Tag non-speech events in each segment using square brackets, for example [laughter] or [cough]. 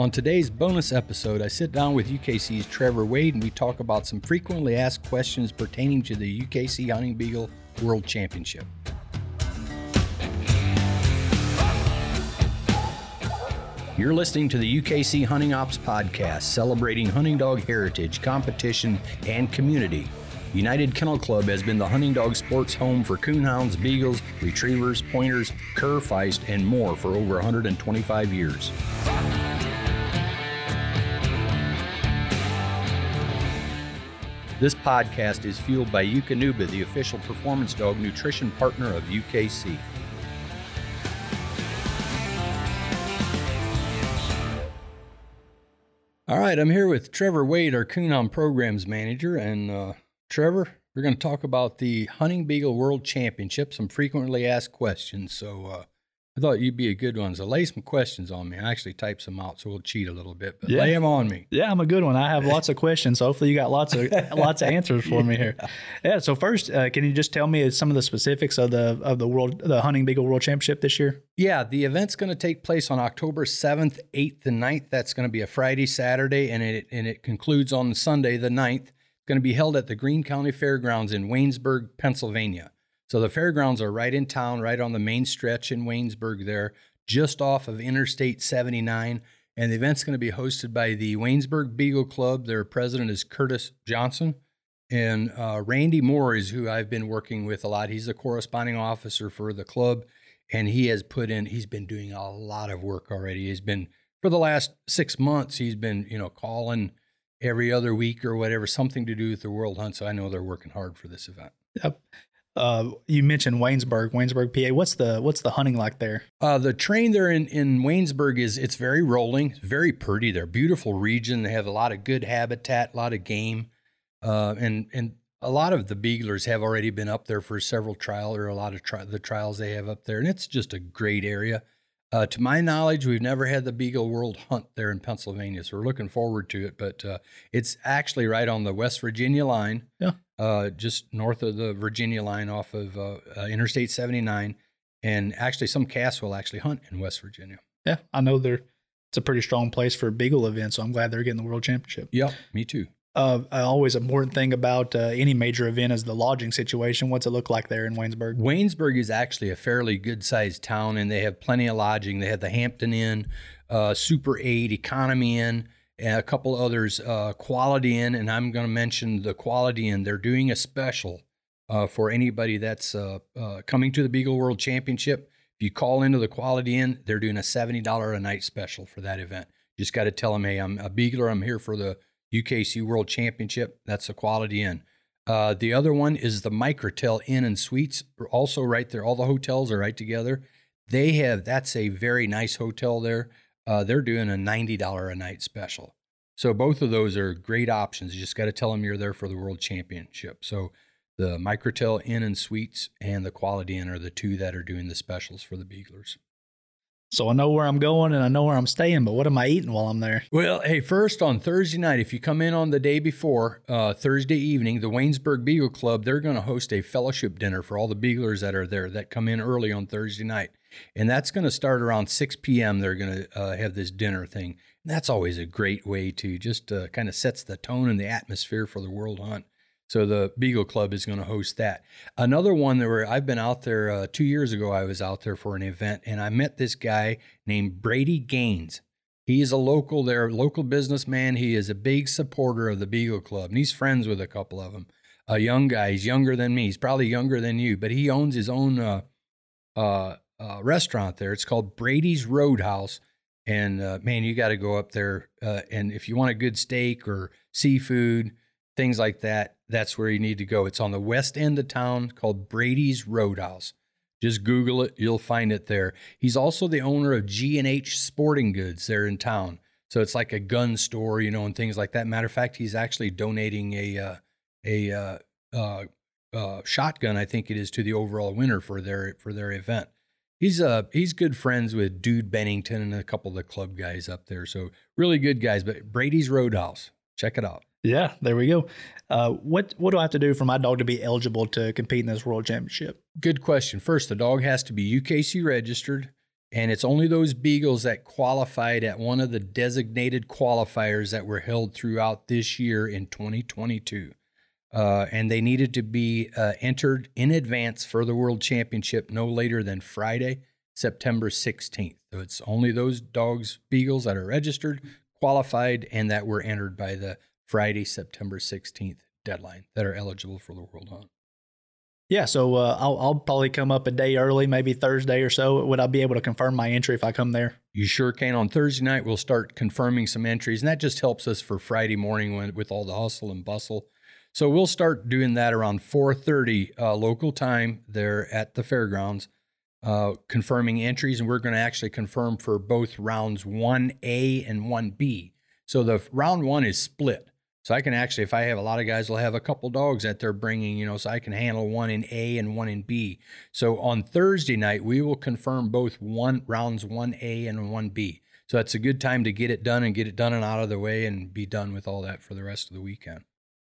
On today's bonus episode, I sit down with UKC's Trevor Wade and we talk about some frequently asked questions pertaining to the UKC Hunting Beagle World Championship. You're listening to the UKC Hunting Ops Podcast, celebrating hunting dog heritage, competition, and community. United Kennel Club has been the hunting dog sports home for coonhounds, beagles, retrievers, pointers, cur feist, and more for over 125 years. This podcast is fueled by Eukanuba, the official performance dog nutrition partner of UKC. All right, I'm here with Trevor Wade, our Coonhound Programs Manager. And uh, Trevor, we're going to talk about the Hunting Beagle World Championship, some frequently asked questions. So uh, I thought you'd be a good one. So lay some questions on me. I actually typed some out, so we'll cheat a little bit, but Yeah. lay them on me. Yeah, I'm a good one. I have lots of questions. So hopefully you got lots of [laughs] lots of answers for me here. Yeah. So first, uh, can you just tell me some of the specifics of the of the world the hunting beagle world championship this year? Yeah, the event's going to take place on October 7th, 8th, and 9th. That's going to be a Friday, Saturday, and it, and it concludes on Sunday, the 9th. It's going to be held at the Greene County Fairgrounds in Waynesburg, Pennsylvania. So the fairgrounds are right in town, right on the main stretch in Waynesburg there, just off of Interstate 79. And the event's going to be hosted by the Waynesburg Beagle Club. Their president is Curtis Johnson. And uh, Randy Moore is who I've been working with a lot. He's the corresponding officer for the club and he has put in he's been doing a lot of work already he's been for the last six months he's been you know calling every other week or whatever something to do with the world hunt so i know they're working hard for this event Yep. Uh, you mentioned Waynesburg, Waynesburg, PA. What's the what's the hunting like there? uh, the train there in, in waynesburg is it's very rolling very pretty they're beautiful region they have a lot of good habitat a lot of game uh, and and a lot of the beaglers have already been up there for several trial or a lot of tri- the trials they have up there and it's just a great area uh, to my knowledge we've never had the beagle world hunt there in pennsylvania so we're looking forward to it but uh, it's actually right on the west virginia line Yeah. uh, just north of the virginia line off of uh, uh, interstate 79 and actually some casts will actually hunt in west virginia Yeah, I know they're it's a pretty strong place for a beagle event, so I'm glad they're getting the world championship. Yeah, me too Uh, uh, always important thing about uh, any major event is the lodging situation. What's it look like there in Waynesburg? Waynesburg is actually a fairly good sized town and they have plenty of lodging. They have the Hampton Inn, uh, Super 8, Economy Inn, and a couple others, uh, Quality Inn. And I'm going to mention the Quality Inn. They're doing a special uh, for anybody that's coming to the Beagle World Championship. If you call into the Quality Inn, they're doing a $70 a night special for that event. Just got to tell them, hey, I'm a Beagler. I'm here for the UKC World Championship. That's the Quality Inn. Uh, the other one is the Microtel Inn and Suites, also right there. All the hotels are right together. They have that's a very nice hotel there. Uh, they're doing a ninety dollar a night special. So both of those are great options. You just got to tell them you're there for the World Championship. So the Microtel Inn and Suites and the Quality Inn are the two that are doing the specials for the Beaglers. So I know where I'm going and I know where I'm staying, but what am I eating while I'm there? Well, hey, first on Thursday night, if you come in on the day before, uh, Thursday evening, the Waynesburg Beagle Club, they're going to host a fellowship dinner for all the Beaglers that are there that come in early on Thursday night. And that's going to start around 6 p.m. They're going to uh, have this dinner thing. And that's always a great way to just uh, kind of sets the tone and the atmosphere for the World Hunt. So the Beagle Club is going to host that. Another one that where I've been out there uh, two years ago. I was out there for an event, and I met this guy named Brady Gaines. He is a local there, local businessman. He is a big supporter of the Beagle Club, and he's friends with a couple of them. A young guy, he's younger than me. He's probably younger than you, but he owns his own uh, uh, uh, restaurant there. It's called Brady's Roadhouse, and uh, man, you got to go up there. Uh, and if you want a good steak or seafood, things like that, that's where you need to go. It's on the west end of town called Brady's Roadhouse. Just Google it, you'll find it there. He's also the owner of G&H Sporting Goods there in town. So it's like a gun store, you know, and things like that. Matter of fact, he's actually donating a uh, a uh, uh, uh, shotgun, I think it is, to the overall winner for their for their event. He's uh he's good friends with Dude Bennington and a couple of the club guys up there. So really good guys. But Brady's Roadhouse, check it out. Yeah, there we go. Uh, what what do I have to do for my dog to be eligible to compete in this world championship? Good question. First, the dog has to be UKC registered. And it's only those beagles that qualified at one of the designated qualifiers that were held throughout this year in 2022. Uh, and they needed to be uh, entered in advance for the World Championship no later than Friday, September 16th. So it's only those dogs, beagles that are registered, qualified, and that were entered by the Friday, September 16th deadline that are eligible for the World Hunt. Yeah, so uh, I'll, I'll probably come up a day early, maybe Thursday or so. Would I be able to confirm my entry if I come there? You sure can. On Thursday night, we'll start confirming some entries, and that just helps us for Friday morning when, with all the hustle and bustle. So we'll start doing that around 4:30 uh, local time there at the fairgrounds, uh, confirming entries, and we're going to actually confirm for both rounds 1A and 1B. So the round one is split. So I can actually, if I have a lot of guys, will have a couple dogs that they're bringing, you know, so I can handle one in A and one in B. So on Thursday night, we will confirm both one rounds one A and one B. So that's a good time to get it done and get it done and out of the way and be done with all that for the rest of the weekend.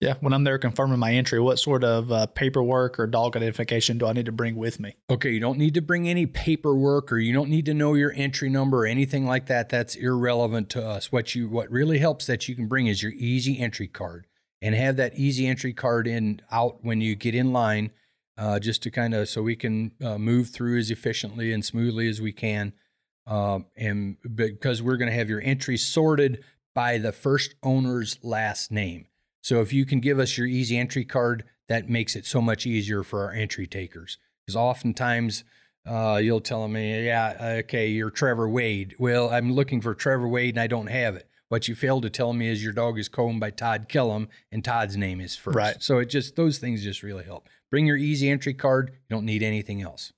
Yeah, when I'm there confirming my entry, what sort of uh, paperwork or dog identification do I need to bring with me? Okay, you don't need to bring any paperwork or you don't need to know your entry number or anything like that. That's irrelevant to us. What you what really helps that you can bring is your easy entry card and have that easy entry card in out when you get in line, uh, just to kind of so we can uh, move through as efficiently and smoothly as we can. Uh, and because we're going to have your entry sorted by the first owner's last name. So if you can give us your easy entry card, that makes it so much easier for our entry takers. Because oftentimes uh, you'll tell me, yeah, okay, you're Trevor Wade. Well, I'm looking for Trevor Wade and I don't have it. What you failed to tell me is your dog is combed by Todd Killam and Todd's name is first. Right. So it just, those things just really help. Bring your easy entry card. You don't need anything else.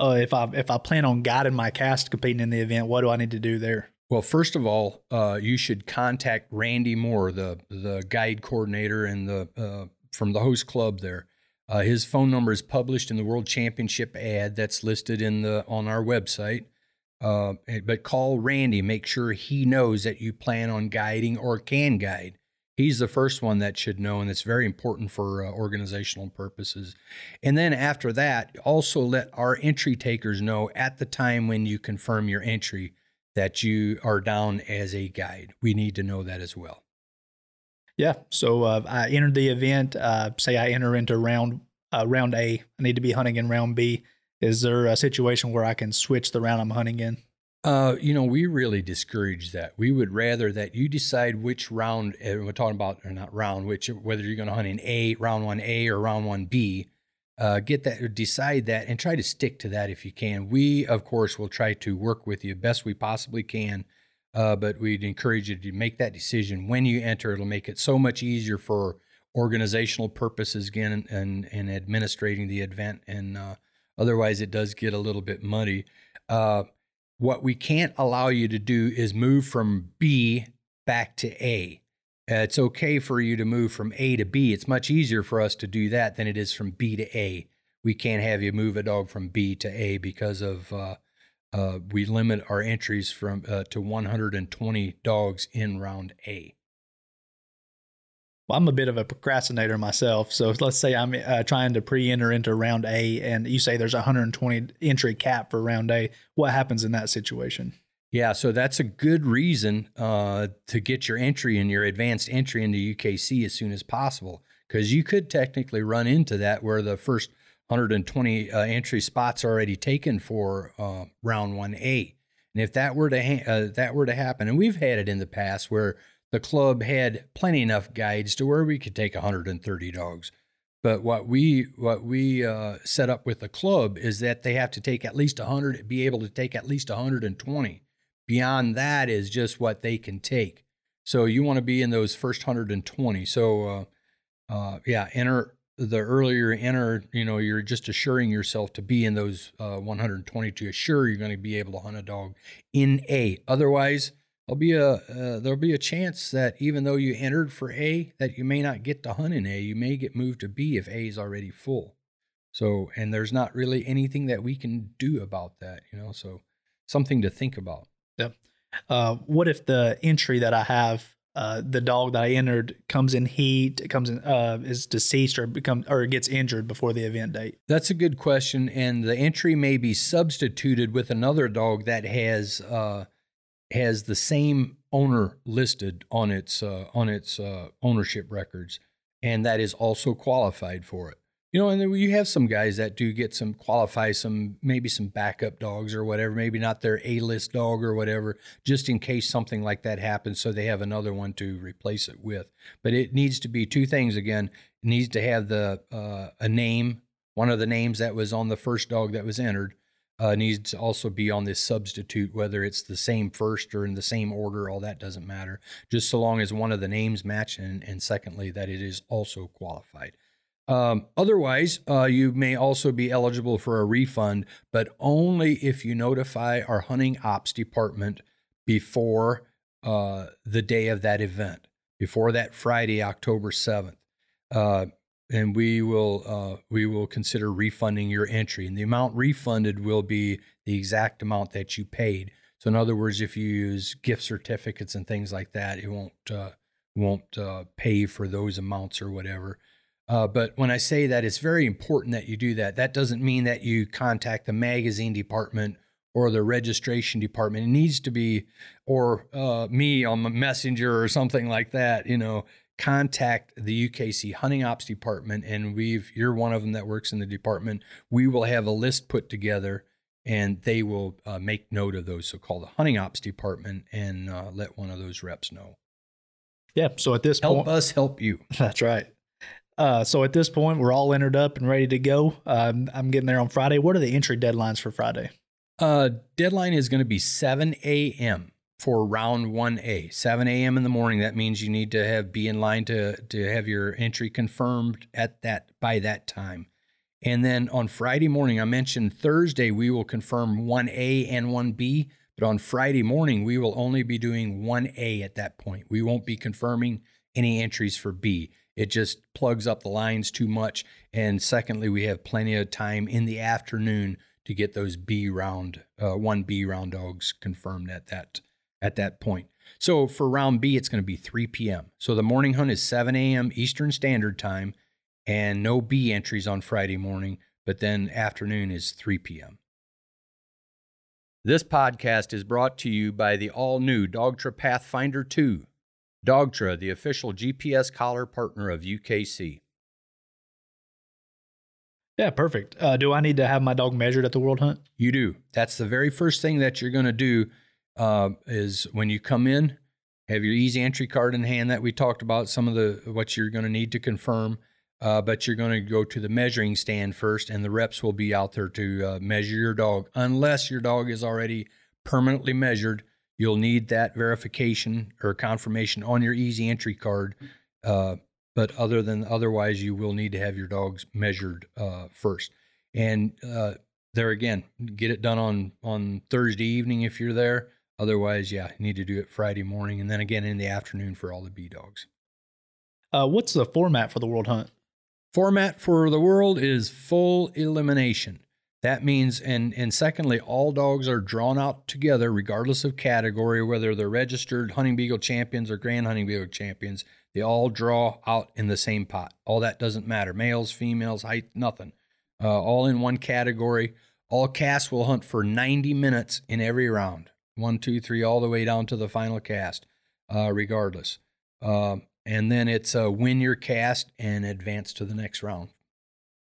Uh, if I if I plan on guiding my cast competing in the event, what do I need to do there? Well, first of all, uh, you should contact Randy Moore, the the guide coordinator and the uh, from the host club there. Uh, his phone number is published in the World Championship ad that's listed in the on our website. Uh, but call Randy, make sure he knows that you plan on guiding or can guide. He's the first one that should know, and it's very important for uh, organizational purposes. And then after that, also let our entry takers know at the time when you confirm your entry that you are down as a guide. We need to know that as well. Yeah. So uh, I entered the event. Uh, say I enter into round uh, round A. I need to be hunting in round B. Is there a situation where I can switch the round I'm hunting in? Uh, you know, we really discourage that. We would rather that you decide which round we're talking about, or not round, which whether you're going to hunt in A, round one A, or round one B uh, get that, decide that, and try to stick to that if you can. We, of course, will try to work with you best we possibly can, uh, but we'd encourage you to make that decision when you enter. It'll make it so much easier for organizational purposes again and and, administrating the event. And uh, otherwise, it does get a little bit muddy. Uh, what we can't allow you to do is move from B back to A. Uh, it's okay for you to move from A to B. It's much easier for us to do that than it is from B to A. We can't have you move a dog from B to A because of uh, uh, we limit our entries from uh, to 120 dogs in round A. Well, I'm a bit of a procrastinator myself. So let's say I'm uh, trying to pre-enter into round A, and you say there's a 120 entry cap for round A. What happens in that situation? Yeah, so that's a good reason uh, to get your entry and your advanced entry into UKC as soon as possible, because you could technically run into that where the first 120 uh, entry spots are already taken for uh, round one A, and if that were to ha- uh, that were to happen, and we've had it in the past where the club had plenty enough guides to where we could take 130 dogs. But what we what we uh, set up with the club is that they have to take at least 100, be able to take at least 120 Beyond that is just what they can take. So you want to be in those first 120. So, uh, uh, yeah, enter the earlier you enter, you know, you're just assuring yourself to be in those uh, 120 to assure you're going to be able to hunt a dog in A. Otherwise, there'll be a uh, there'll be a chance that even though you entered for A, that you may not get to hunt in A. You may get moved to B if A is already full. So, and there's not really anything that we can do about that, you know. So, something to think about. Yep. Uh, what if the entry that I have uh, the dog that I entered comes in heat, comes in uh, is deceased or become or gets injured before the event date? That's a good question, and the entry may be substituted with another dog that has uh, has the same owner listed on its uh, on its uh, ownership records, and that is also qualified for it. You know, and then you have some guys that do get some qualify some maybe some backup dogs or whatever, maybe not their A list dog or whatever, just in case something like that happens, so they have another one to replace it with. But it needs to be two things again. It needs to have the uh, a name, one of the names that was on the first dog that was entered. Uh, needs to also be on this substitute, whether it's the same first or in the same order, all that doesn't matter. Just so long as one of the names match, and, and secondly, that it is also qualified. Um, otherwise, uh, you may also be eligible for a refund, but only if you notify our hunting ops department before uh, the day of that event, before that Friday, October seventh, uh, and we will uh, we will consider refunding your entry. And the amount refunded will be the exact amount that you paid. So, in other words, if you use gift certificates and things like that, it won't uh, won't uh, pay for those amounts or whatever. Uh, but when I say that, it's very important that you do that. That doesn't mean that you contact the magazine department or the registration department. It needs to be, or uh, me on the messenger or something like that. You know, contact the UKC hunting ops department, and we've you're one of them that works in the department. We will have a list put together, and they will uh, make note of those. So call the hunting ops department and uh, let one of those reps know. Yeah. So at this help point, help us help you. [laughs] That's right. Uh, so at this point, we're all entered up and ready to go. Um, I'm getting there on Friday. What are the entry deadlines for Friday? Uh, deadline is going to be 7 a.m. for round 1A. 7 a.m. in the morning. That means you need to have be in line to to have your entry confirmed at that by that time. And then on Friday morning, I mentioned Thursday we will confirm 1A and 1B, but on Friday morning we will only be doing 1A at that point. We won't be confirming any entries for B. It just plugs up the lines too much. And secondly, we have plenty of time in the afternoon to get those B round, uh, one B round dogs confirmed at that at that point. So for round B, it's going to be 3 p.m. So the morning hunt is 7 a.m. Eastern Standard Time, and no B entries on Friday morning. But then afternoon is 3 p.m. This podcast is brought to you by the all new Dogtra Pathfinder 2. Dogtra, the official GPS collar partner of UKC. Yeah, perfect. Uh, do I need to have my dog measured at the World Hunt? You do. That's the very first thing that you're going to do uh, is when you come in, have your easy entry card in hand that we talked about, some of the what you're going to need to confirm. Uh, but you're going to go to the measuring stand first, and the reps will be out there to uh, measure your dog. Unless your dog is already permanently measured, you'll need that verification or confirmation on your easy entry card. Uh, but other than otherwise, you will need to have your dogs measured uh, first. And uh, there again, get it done on on Thursday evening if you're there. Otherwise, yeah, you need to do it Friday morning, and then again in the afternoon for all the B dogs. Uh, what's the format for the World Hunt? Format for the world is full elimination. That means, and and secondly, all dogs are drawn out together, regardless of category, whether they're registered hunting beagle champions or grand hunting beagle champions. They all draw out in the same pot. All that doesn't matter. Males, females, height, nothing. Uh, all in one category. All casts will hunt for 90 minutes in every round. One, two, three, all the way down to the final cast, uh, regardless. Uh, and then it's uh, win your cast and advance to the next round.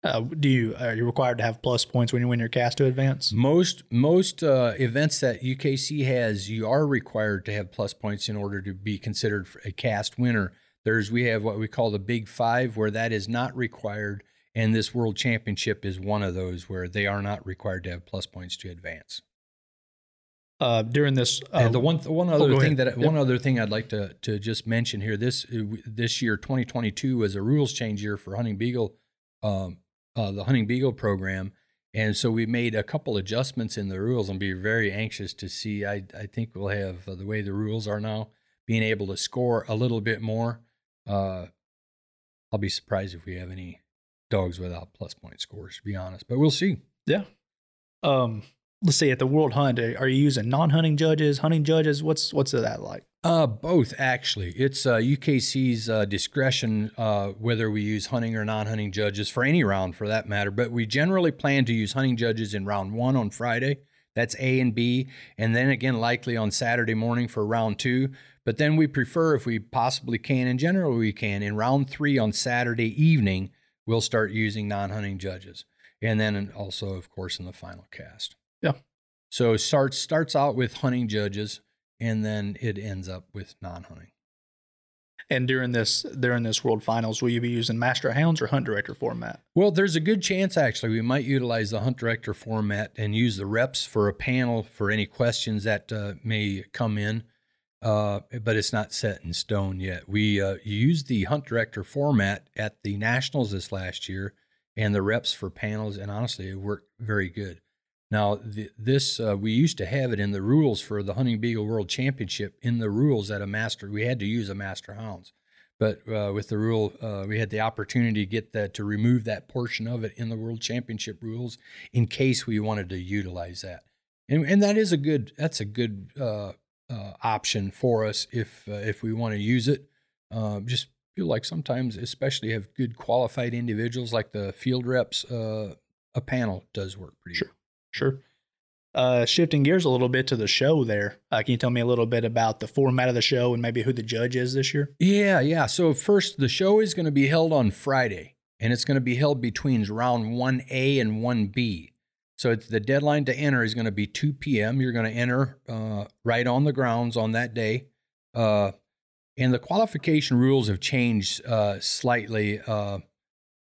Uh, do you are you required to have plus points when you win your cast to advance? Most most uh, events that UKC has, you are required to have plus points in order to be considered a cast winner. There's we have what we call the Big Five, where that is not required, and this World Championship is one of those where they are not required to have plus points to advance. Uh, during this, uh, and the one one oh, other go thing ahead. that one other thing I'd like to to just mention here this this year 2022 was a rules change year for hunting beagle, um, uh, the hunting beagle program, and so we made a couple adjustments in the rules and be very anxious to see. I I think we'll have uh, the way the rules are now, being able to score a little bit more. Uh, I'll be surprised if we have any dogs without plus point scores, to be honest, but we'll see. yeah. Um, let's see. At the World Hunt, are you using non-hunting judges, hunting judges? What's what's that like? Uh, both actually. It's uh, UKC's uh, discretion uh, whether we use hunting or non-hunting judges for any round, for that matter. But we generally plan to use hunting judges in round one on Friday. That's A and B, and then again likely on Saturday morning for round two. But then we prefer, if we possibly can, and generally we can, in round three on Saturday evening, we'll start using non-hunting judges, and then also, of course, in the final cast. Yeah. So starts starts out with hunting judges and then it ends up with non-hunting. And during this during this World Finals, will you be using Master Hounds or Hunt Director format? Well, there's a good chance actually we might utilize the Hunt Director format and use the reps for a panel for any questions that uh, may come in. Uh, but it's not set in stone yet. We uh, used the Hunt Director format at the Nationals this last year, and the reps for panels, and honestly, it worked very good. Now, the, this uh, we used to have it in the rules for the Hunting Beagle World Championship. In the rules, that a master we had to use a master hounds, but uh, with the rule, uh, we had the opportunity to get that to remove that portion of it in the World Championship rules in case we wanted to utilize that. And, and that is a good that's a good uh, uh, option for us if uh, if we want to use it. just feel like sometimes, especially have good qualified individuals like the field reps, a panel does work pretty sure. Sure. Uh, shifting gears a little bit to the show there, uh, can you tell me a little bit about the format of the show and maybe who the judge is this year? Yeah, yeah. So, first, the show is going to be held on Friday, and it's going to be held between round 1A and 1B. So, the deadline to enter is going to be 2 p.m. You're going to enter uh, right on the grounds on that day. Uh, and the qualification rules have changed uh, slightly.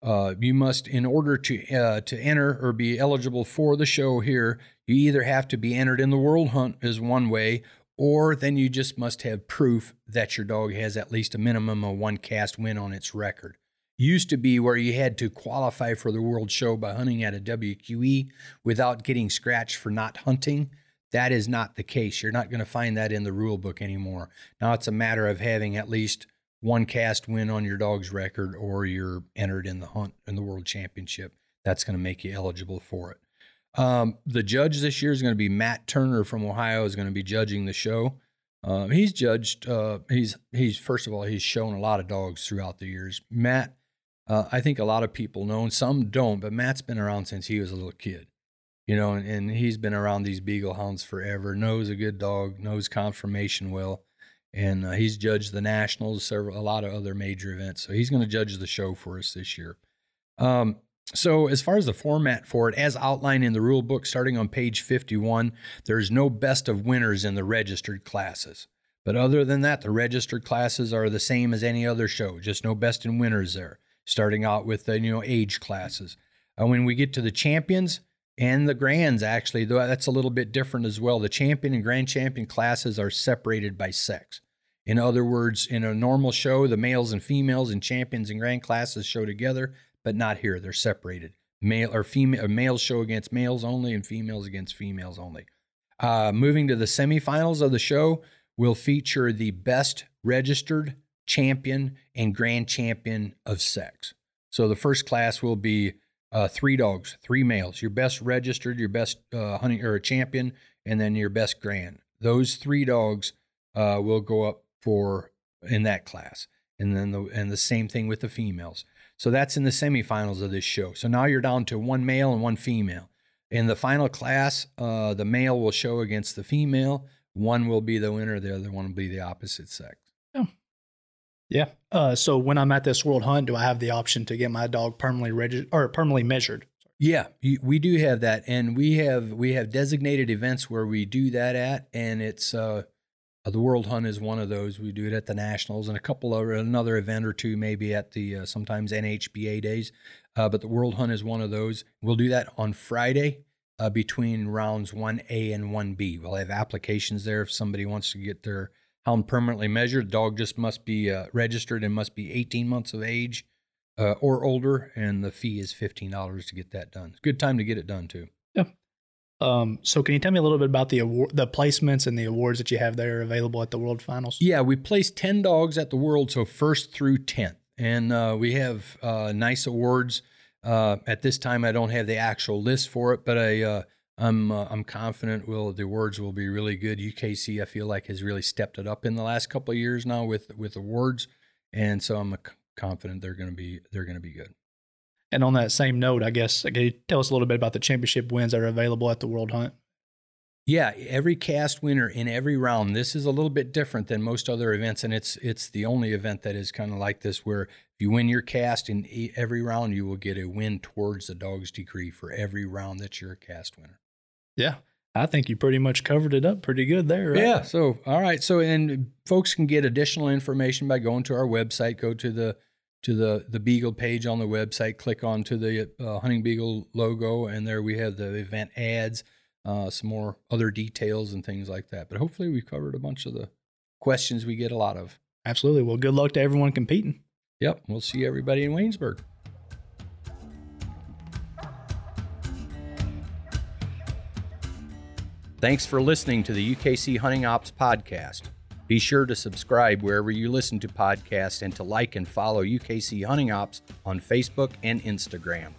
Uh, you must, in order to uh, to enter or be eligible for the show here, you either have to be entered in the World Hunt as one way, or then you just must have proof that your dog has at least a minimum of one cast win on its record. Used to be where you had to qualify for the World Show by hunting at a WQE without getting scratched for not hunting. That is not the case. You're not going to find that in the rule book anymore. Now it's a matter of having at least one cast win on your dog's record or you're entered in the hunt in the world championship. That's going to make you eligible for it. Um, the judge this year is going to be Matt Turner from Ohio is going to be judging the show. Um, he's judged. Uh, he's he's first of all he's shown a lot of dogs throughout the years. Matt, uh, I think a lot of people know, and some don't, but Matt's been around since he was a little kid. You know, and, and he's been around these beagle hounds forever. Knows a good dog. Knows conformation well and uh, he's judged the nationals, several a lot of other major events. So he's going to judge the show for us this year. Um, so as far as the format for it, as outlined in the rule book, starting on page 51, there's no best of winners in the registered classes. But other than that, the registered classes are the same as any other show, just no best and winners there. Starting out with the you know age classes. Uh, when we get to the champions, and the grands actually that's a little bit different as well the champion and grand champion classes are separated by sex in other words, in a normal show, the males and females and champions and grand classes show together, but not here. They're separated. Male or female, males show against males only, and females against females only. Uh, moving to the semifinals of the show, will feature the best registered champion and grand champion of sex. So the first class will be uh, three dogs, three males, your best registered, your best uh, hunting or champion, and then your best grand. Those three dogs uh, will go up for in that class. And then the and the same thing with the females. So that's in the semifinals of this show. So now you're down to one male and one female. In the final class, uh, the male will show against the female. One will be the winner. The other one will be the opposite sex. Yeah. Yeah. Uh, so when I'm at this World Hunt, do I have the option to get my dog permanently registered or permanently measured? Yeah, we do have that, and we have we have designated events where we do that at, and it's uh, uh, the World Hunt is one of those. We do it at the Nationals and a couple of another event or two, maybe at the uh, sometimes NHBA days. Uh, but the World Hunt is one of those. We'll do that on Friday uh, between rounds 1A and 1B. We'll have applications there if somebody wants to get their hound permanently measured. Dog just must be uh, registered and must be 18 months of age uh, or older, and the fee is $15 to get that done. Good time to get it done too. Um, so can you tell me a little bit about the award, the placements and the awards that you have there available at the World Finals? Yeah, we placed ten dogs at the World, so first through tenth, and uh, we have uh, nice awards. Uh, at this time, I don't have the actual list for it, but I uh, I'm uh, I'm confident will the awards will be really good. UKC I feel like has really stepped it up in the last couple of years now with with awards, and so I'm confident they're going to be they're going to be good. And on that same note, I guess can you tell us a little bit about the championship wins that are available at the World Hunt? Yeah, every cast winner in every round. This is a little bit different than most other events, and it's it's the only event that is kind of like this, where if you win your cast in every round, you will get a win towards the dog's decree for every round that you're a cast winner. Yeah, I think you pretty much covered it up pretty good there. Right? Yeah. So all right. So and folks can get additional information by going to our website. Go to the to the the Beagle page on the website. Click on to the uh, Hunting Beagle logo, and there we have the event ads uh, some more other details and things like that. But hopefully, we've covered a bunch of the questions we get a lot of. Absolutely. Well, good luck to everyone competing. Yep. We'll see everybody in Waynesburg. Thanks for listening to the UKC Hunting Ops podcast. Be sure to subscribe wherever you listen to podcasts and to like and follow UKC Hunting Ops on Facebook and Instagram.